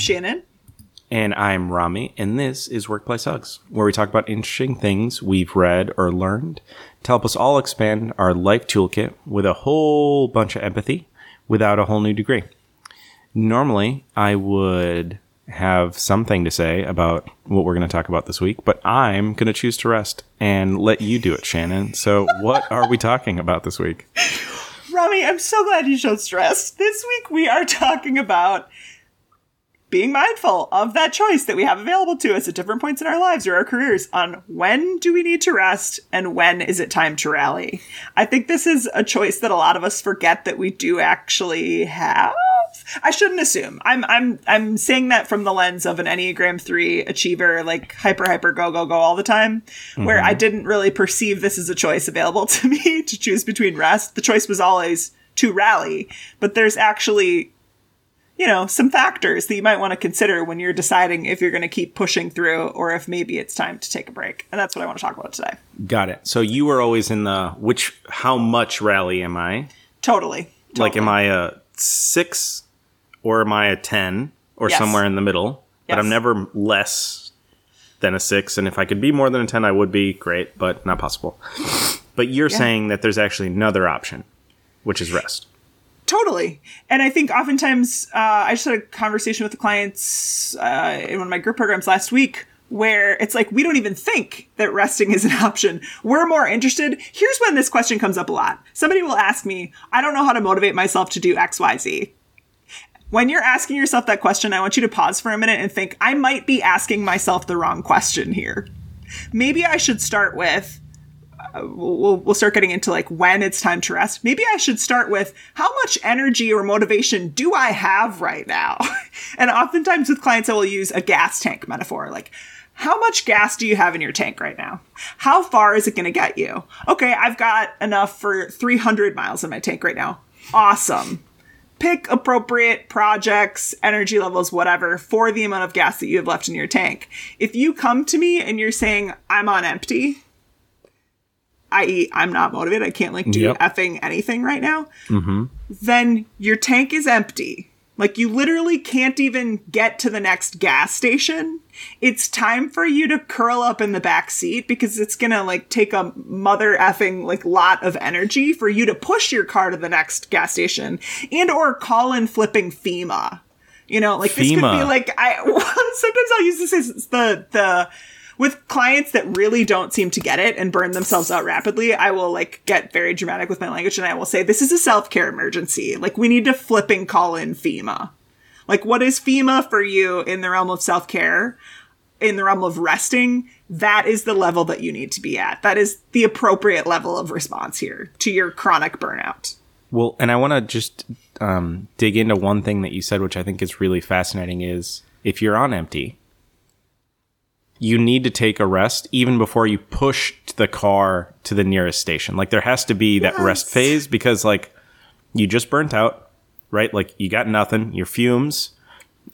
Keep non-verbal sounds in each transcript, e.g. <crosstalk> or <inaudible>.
Shannon. And I'm Rami, and this is Workplace Hugs, where we talk about interesting things we've read or learned to help us all expand our life toolkit with a whole bunch of empathy without a whole new degree. Normally, I would have something to say about what we're going to talk about this week, but I'm going to choose to rest and let you do it, Shannon. So, what are we talking about this week? <laughs> Rami, I'm so glad you showed stress. This week we are talking about being mindful of that choice that we have available to us at different points in our lives or our careers on when do we need to rest and when is it time to rally. I think this is a choice that a lot of us forget that we do actually have. I shouldn't assume. I'm I'm I'm saying that from the lens of an Enneagram 3 achiever like hyper hyper go go go all the time where Mm-hmm. I didn't really perceive this as a choice available to <laughs> me to choose between rest. The choice was always to rally, but there's actually you know, some factors that you might want to consider when you're deciding if you're going to keep pushing through or if maybe it's time to take a break. And that's what I want to talk about today. Got it. So, you were always in the which, how much rally am I? Totally. Like, am I a six or am I a 10 or Yes. somewhere in the middle? But I'm never less than a six. And if I could be more than a 10, I would be great, but not possible. <laughs> But you're saying that there's actually another option, which is rest. Totally. And I think oftentimes, uh, I just had a conversation with the clients uh, in one of my group programs last week where it's like, we don't even think that resting is an option. We're more interested. Here's when this question comes up a lot. Somebody will ask me, I don't know how to motivate myself to do XYZ. When you're asking yourself that question, I want you to pause for a minute and think, I might be asking myself the wrong question here. Maybe I should start with, we'll, we'll start getting into like when it's time to rest. Maybe I should start with how much energy or motivation do I have right now? <laughs> and oftentimes with clients, I will use a gas tank metaphor. Like, how much gas do you have in your tank right now? How far is it going to get you? Okay, I've got enough for 300 miles in my tank right now. Awesome. Pick appropriate projects, energy levels, whatever, for the amount of gas that you have left in your tank. If you come to me and you're saying, I'm on empty, i.e., I'm not motivated, I can't like do Yep. effing anything right now, mm-hmm. then your tank is empty. Like you literally can't even get to the next gas station. It's time for you to curl up in the back seat because it's gonna like take a mother effing like lot of energy for you to push your car to the next gas station and or call in flipping FEMA. You know, like this could be like I <laughs> sometimes I'll use this as the the with clients that really don't seem to get it and burn themselves out rapidly, I will like get very dramatic with my language and I will say, this is a self care emergency. Like we need to flipping call in FEMA. Like what is FEMA for you in the realm of self care? In the realm of resting, that is the level that you need to be at. That is the appropriate level of response here to your chronic burnout. Well, and I want to just um, dig into one thing that you said, which I think is really fascinating is if you're on empty, you need to take a rest even before you push the car to the nearest station. Like there has to be that rest phase because like you just burnt out, right? Like you got nothing, your fumes,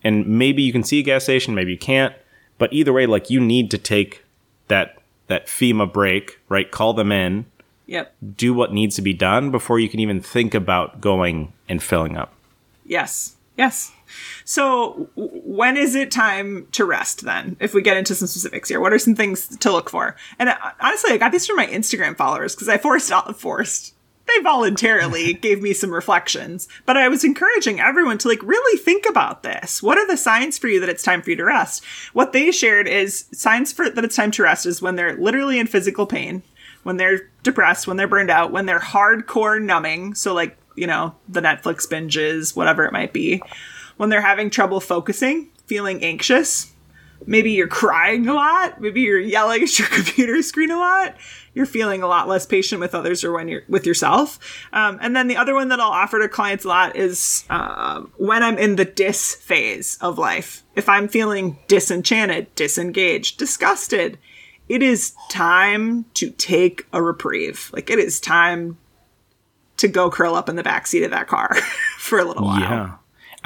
and maybe you can see a gas station, maybe you can't. But either way, like you need to take that that FEMA break, right? Call them in, Yep. do what needs to be done before you can even think about going and filling up. Yes. Yes. So, when is it time to rest then? If we get into some specifics here, what are some things to look for? And uh, honestly, I got these from my Instagram followers because I forced, forced, they voluntarily <laughs> gave me some reflections, but I was encouraging everyone to like really think about this. What are the signs for you that it's time for you to rest? What they shared is signs for that it's time to rest is when they're literally in physical pain, when they're depressed, when they're burned out, when they're hardcore numbing. So like, you know, the Netflix binges, whatever it might be. When they're having trouble focusing, feeling anxious, maybe you're crying a lot. Maybe you're yelling at your <laughs> computer screen a lot. You're feeling a lot less patient with others or when you're with yourself. Um, and then the other one that i'll offer to clients a lot is um, when i'm in the dis phase of life if i'm feeling disenchanted disengaged disgusted it is time to take a reprieve. Like it is time to go curl up in the back seat of that car <laughs> for a little while. Yeah.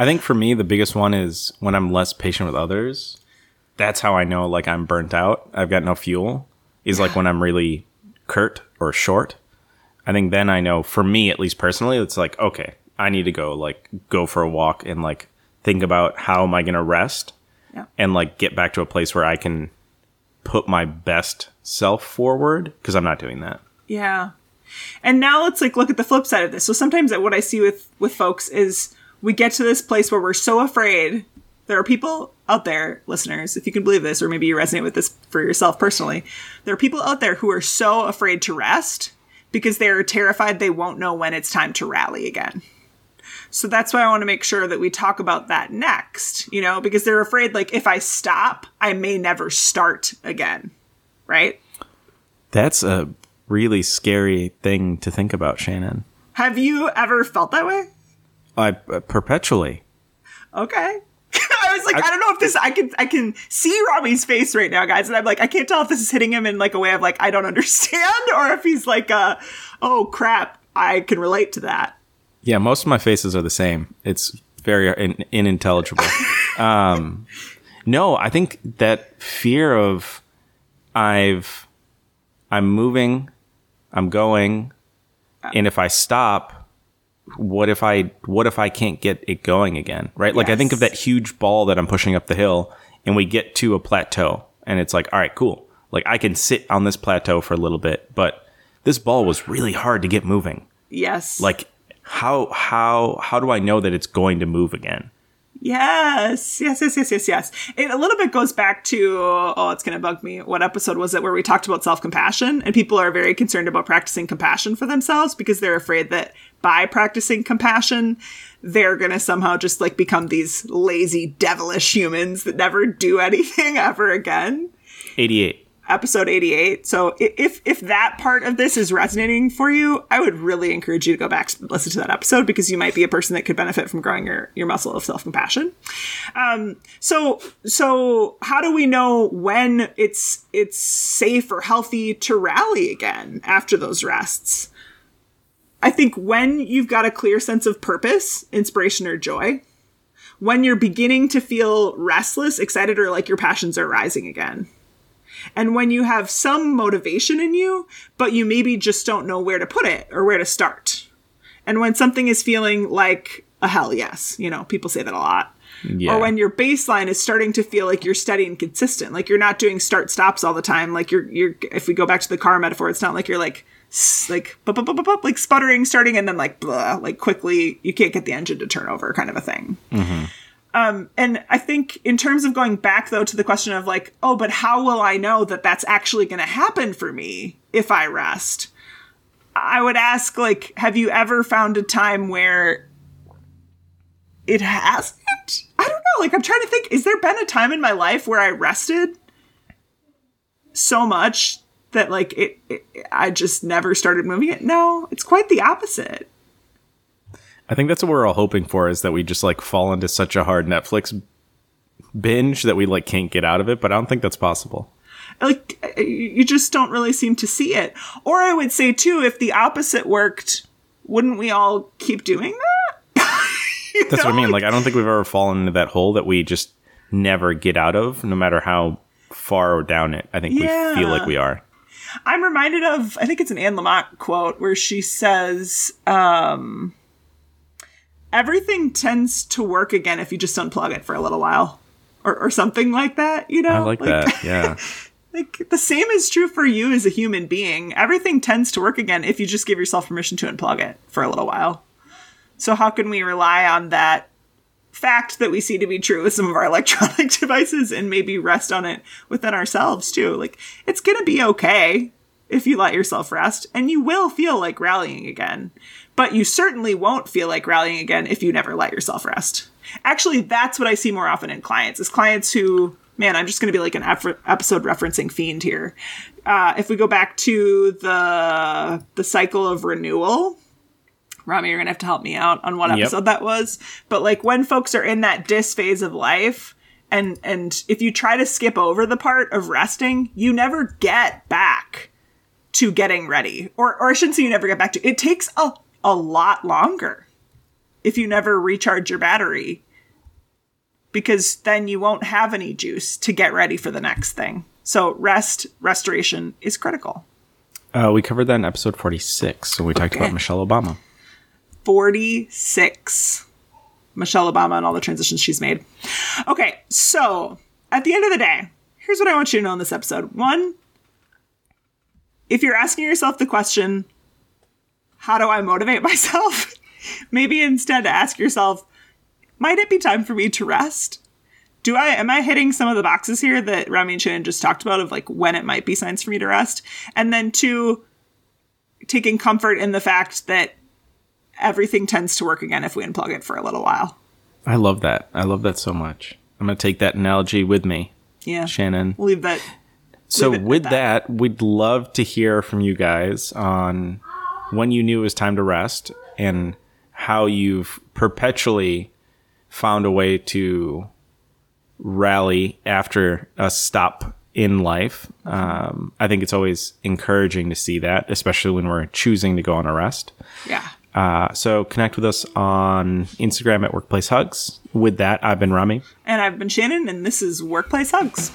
I think for me, the biggest one is when I'm less patient with others. That's how I know like I'm burnt out. I've got no fuel. Is like when I'm really curt or short. I think then I know for me, at least personally, it's like, okay, I need to go like go for a walk and like think about how am I going to rest Yeah. and like get back to a place where I can put my best self forward because I'm not doing that. Yeah. And now let's like look at the flip side of this. So sometimes what I see with with folks is we get to this place where we're so afraid. There are people out there, listeners, if you can believe this, or maybe you resonate with this for yourself personally. There are people out there who are so afraid to rest because they're terrified they won't know when it's time to rally again. So that's why I want to make sure that we talk about that next, you know, because they're afraid like if I stop, I may never start again. Right? That's a really scary thing to think about, Shannon. Have you ever felt that way? I uh, perpetually. okay. <laughs> I was like, I, don't know if this I can I can see Rami's face right now, guys, and I'm like, I can't tell if this is hitting him in like a way of like I don't <laughs> understand, or if he's like, uh, oh crap, I can relate to that. Yeah, most of my faces are the same. It's very in- unintelligible. <laughs> um, no, I think that fear of I've I'm moving, I'm going, and if I stop, what if I what if I can't get it going again? Right? Like I think of that huge ball that I'm pushing up the hill, and we get to a plateau, and it's like, all right, cool. Like I can sit on this plateau for a little bit, but this ball was really hard to get moving Yes. like how how how do i know that it's going to move again Yes, yes, yes, yes, yes, yes. It a little bit goes back to oh, it's going to bug me. What episode was it where we talked about self compassion? And people are very concerned about practicing compassion for themselves because they're afraid that by practicing compassion, they're going to somehow just like become these lazy, devilish humans that never do <laughs> anything ever again. 88 Episode 88. So if if that part of this is resonating for you, I would really encourage you to go back and listen to that episode because you might be a person that could benefit from growing your your muscle of self-compassion. Um, so so how do we know when it's it's safe or healthy to rally again after those rests? I think when you've got a clear sense of purpose, inspiration or joy, when you're beginning to feel restless, excited or like your passions are rising again. And when you have some motivation in you, but you maybe just don't know where to put it or where to start. And when something is feeling like a hell yes, you know, people say that a lot. Yeah. Or when your baseline is starting to feel like you're steady and consistent, like you're not doing start stops all the time. Like you're, you're, if we go back to the car metaphor, it's not like you're like, like, bup, bup, bup, bup, like sputtering, starting, and then like, blah, like quickly, you can't get the engine to turn over kind of a thing. Mm-hmm. Um, and I think in terms of going back though to the question of like, oh, but how will I know that that's actually going to happen for me if I rest? I would ask like, have you ever found a time where it hasn't? I don't know. Like, I'm trying to think. Is there been a time in my life where I rested so much that like it, it I just never started moving it? No, it's quite the opposite. I think that's what we're all hoping for is that we just like fall into such a hard netflix binge that we like can't get out of it but i don't think that's possible. Like uh, you just don't really seem to see it. Or i would say too if the opposite worked wouldn't we all keep doing that? <laughs> That's what i mean. like i don't think we've ever fallen into that hole that we just never get out of no matter how far down it i think we feel like we are. I'm reminded of i think it's an anne lamott quote where she says um everything tends to work again if you just unplug it for a little while or, or something like that you know i like that yeah <laughs> like the same is true for you as a human being. Everything tends to work again if you just give yourself permission to unplug it for a little while. So how can we rely on that fact that we see to be true with some of our <laughs> electronic devices and maybe rest on it within ourselves too? Like it's going to be okay if you let yourself rest and you will feel like rallying again. But you certainly won't feel like rallying again if you never let yourself rest. Actually, that's what I see more often in clients is clients who man, I'm just going to be like an ep- episode referencing fiend here. Uh, if we go back to the the cycle of renewal, Rami, you're gonna have to help me out on what Yep. episode that was. But like when folks are in that dis phase of life, and and if you try to skip over the part of resting, you never get back to getting ready. Or or I shouldn't say you never get back to. It takes a a lot longer if you never recharge your battery because then you won't have any juice to get ready for the next thing. So rest, restoration is critical. uh, we covered that in episode 46 so we talked Okay. about michelle obama 46. Michelle Obama and all the transitions she's made. Okay, so at the end of the day, here's what I want you to know in this episode. One, if you're asking yourself the question, how do I motivate <laughs> myself? Maybe instead ask yourself, might it be time for me to rest? Do I am I hitting some of the boxes here that Rami and Shannon just talked about of like when it might be signs for me to rest? And then two, taking comfort in the fact that everything tends to work again if we unplug it for a little while. I love that. I love that so much. I'm going to take that analogy with me, Yeah. Shannon. We'll leave that So leave it at with that. that. we'd love to hear from you guys on when you knew it was time to rest and how you've perpetually found a way to rally after a stop in life. Um, I think it's always encouraging to see that, especially when we're choosing to go on a rest. yeah. Uh, so connect with us on Instagram at Workplace Hugs. With that, I've been Rami. And I've been Shannon and this is Workplace Hugs.